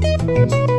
Música